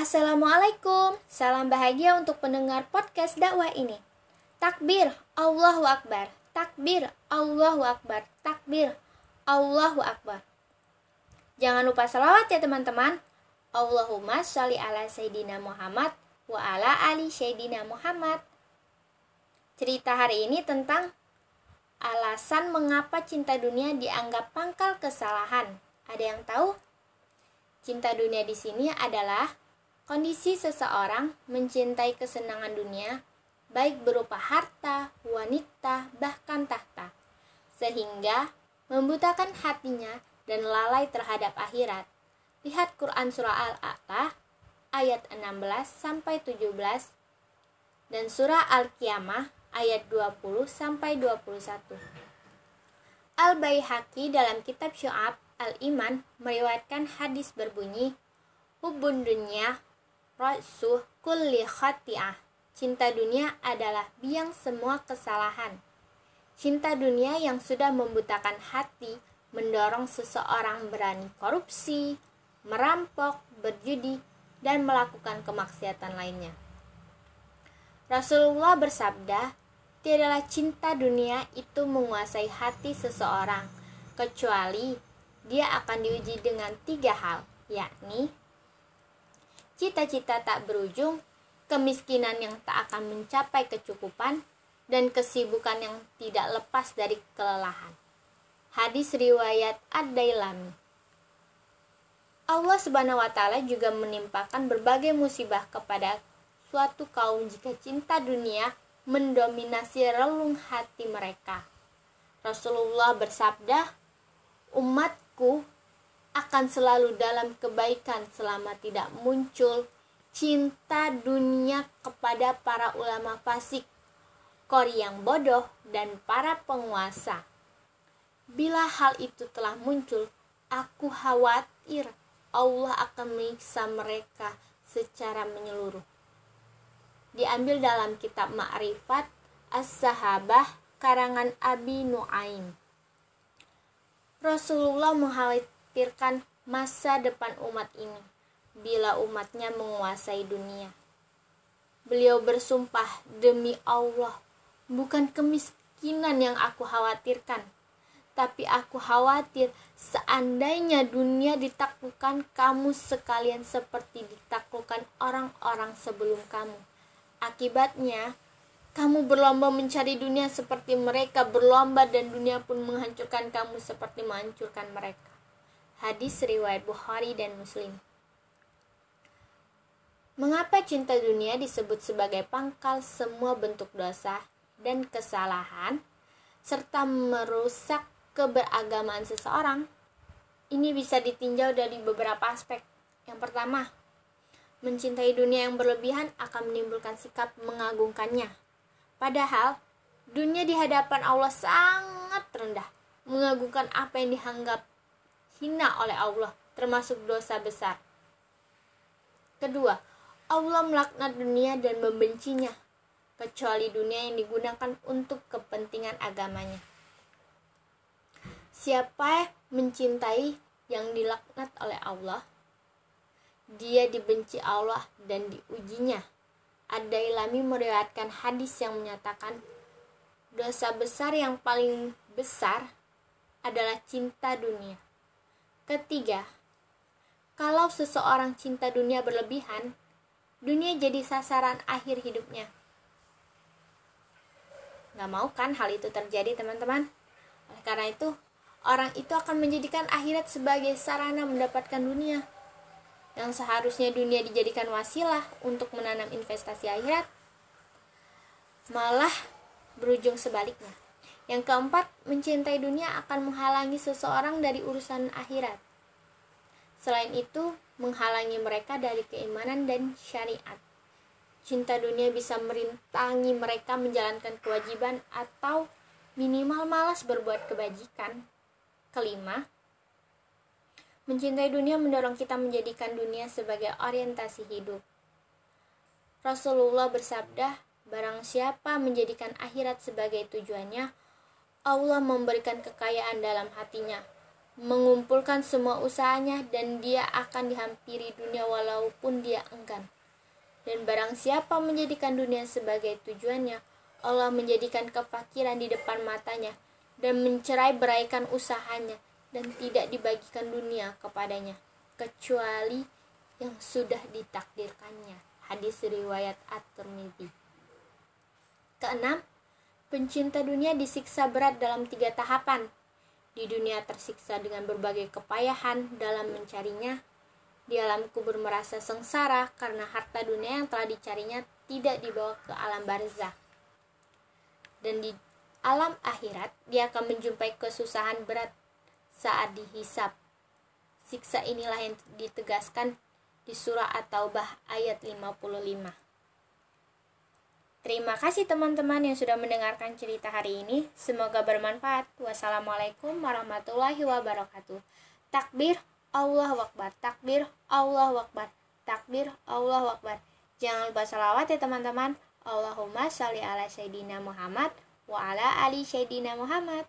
Assalamualaikum, salam bahagia untuk pendengar podcast dakwah ini. Takbir, Allahu Akbar, takbir, Allahu Akbar, takbir, Allahu Akbar. Jangan lupa salawat ya teman-teman. Allahumma sholli ala Sayyidina Muhammad wa ala ali Sayyidina Muhammad. Cerita hari ini tentang alasan mengapa cinta dunia dianggap pangkal kesalahan. Ada yang tahu? Cinta dunia di sini adalah Kondisi seseorang mencintai kesenangan dunia, baik berupa harta, wanita, bahkan tahta, sehingga membutakan hatinya dan lalai terhadap akhirat. Lihat Quran Surah Al-A'la ayat 16 sampai 17 dan Surah Al-Qiyamah ayat 20 sampai 21. Al-Baihaqi dalam kitab Syu'ab Al-Iman meriwayatkan hadis berbunyi, Hubun dunia Rasuh kulli khati'ah. Cinta dunia adalah biang semua kesalahan. Cinta dunia yang sudah membutakan hati mendorong seseorang berani korupsi, merampok, berjudi, dan melakukan kemaksiatan lainnya. Rasulullah bersabda, "Tiadalah cinta dunia itu menguasai hati seseorang, kecuali dia akan diuji dengan tiga hal, yakni cita-cita tak berujung, kemiskinan yang tak akan mencapai kecukupan, dan kesibukan yang tidak lepas dari kelelahan. Hadis riwayat Ad-Dailami. Allah Subhanahu wa taala juga menimpakan berbagai musibah kepada suatu kaum jika cinta dunia mendominasi relung hati mereka. Rasulullah bersabda, "Umatku akan selalu dalam kebaikan selama tidak muncul cinta dunia kepada para ulama fasik, kori yang bodoh, dan para penguasa. Bila hal itu telah muncul, aku khawatir Allah akan menyiksa mereka secara menyeluruh. Diambil dalam kitab Ma'rifat As-Sahabah karangan Abi Nuaim. Rasulullah mengkhawatirkan masa depan umat ini bila umatnya menguasai dunia. Beliau bersumpah demi Allah, bukan kemiskinan yang aku khawatirkan, tapi aku khawatir seandainya dunia ditaklukkan kamu sekalian seperti ditaklukkan orang-orang sebelum kamu. Akibatnya, kamu berlomba mencari dunia seperti mereka berlomba dan dunia pun menghancurkan kamu seperti menghancurkan mereka. Hadis riwayat Bukhari dan Muslim. Mengapa cinta dunia disebut sebagai pangkal semua bentuk dosa dan kesalahan serta merusak keberagamaan seseorang? Ini bisa ditinjau dari beberapa aspek. Yang pertama, mencintai dunia yang berlebihan akan menimbulkan sikap mengagungkannya. Padahal, dunia di hadapan Allah sangat rendah, mengagungkan apa yang dianggap hina oleh Allah, termasuk dosa besar. Kedua, Allah melaknat dunia dan membencinya, kecuali dunia yang digunakan untuk kepentingan agamanya. Siapa mencintai yang dilaknat oleh Allah, dia dibenci Allah dan diujinya. Ada ilami meriwayatkan hadis yang menyatakan dosa besar yang paling besar adalah cinta dunia. Ketiga, kalau seseorang cinta dunia berlebihan, dunia jadi sasaran akhir hidupnya. Gak mau kan hal itu terjadi teman-teman? Oleh karena itu, orang itu akan menjadikan akhirat sebagai sarana mendapatkan dunia. Yang seharusnya dunia dijadikan wasilah untuk menanam investasi akhirat, malah berujung sebaliknya. Yang keempat, mencintai dunia akan menghalangi seseorang dari urusan akhirat. Selain itu, menghalangi mereka dari keimanan dan syariat. Cinta dunia bisa merintangi mereka menjalankan kewajiban atau minimal malas berbuat kebajikan. Kelima, mencintai dunia mendorong kita menjadikan dunia sebagai orientasi hidup. Rasulullah bersabda, barang siapa menjadikan akhirat sebagai tujuannya, Allah memberikan kekayaan dalam hatinya, mengumpulkan semua usahanya dan dia akan dihampiri dunia walaupun dia enggan. Dan barang siapa menjadikan dunia sebagai tujuannya, Allah menjadikan kefakiran di depan matanya dan mencerai beraikan usahanya dan tidak dibagikan dunia kepadanya kecuali yang sudah ditakdirkannya. Hadis riwayat At-Tirmidzi. Keenam, pencinta dunia disiksa berat dalam tiga tahapan di dunia tersiksa dengan berbagai kepayahan dalam mencarinya. Di alam kubur merasa sengsara karena harta dunia yang telah dicarinya tidak dibawa ke alam barzah. Dan di alam akhirat, dia akan menjumpai kesusahan berat saat dihisap. Siksa inilah yang ditegaskan di surah At-Taubah ayat 55. Terima kasih teman-teman yang sudah mendengarkan cerita hari ini. Semoga bermanfaat. Wassalamualaikum warahmatullahi wabarakatuh. Takbir Allah Akbar. Takbir Allah Akbar. Takbir Allah Akbar. Jangan lupa salawat ya teman-teman. Allahumma sholli ala sayyidina Muhammad wa ala ali sayyidina Muhammad.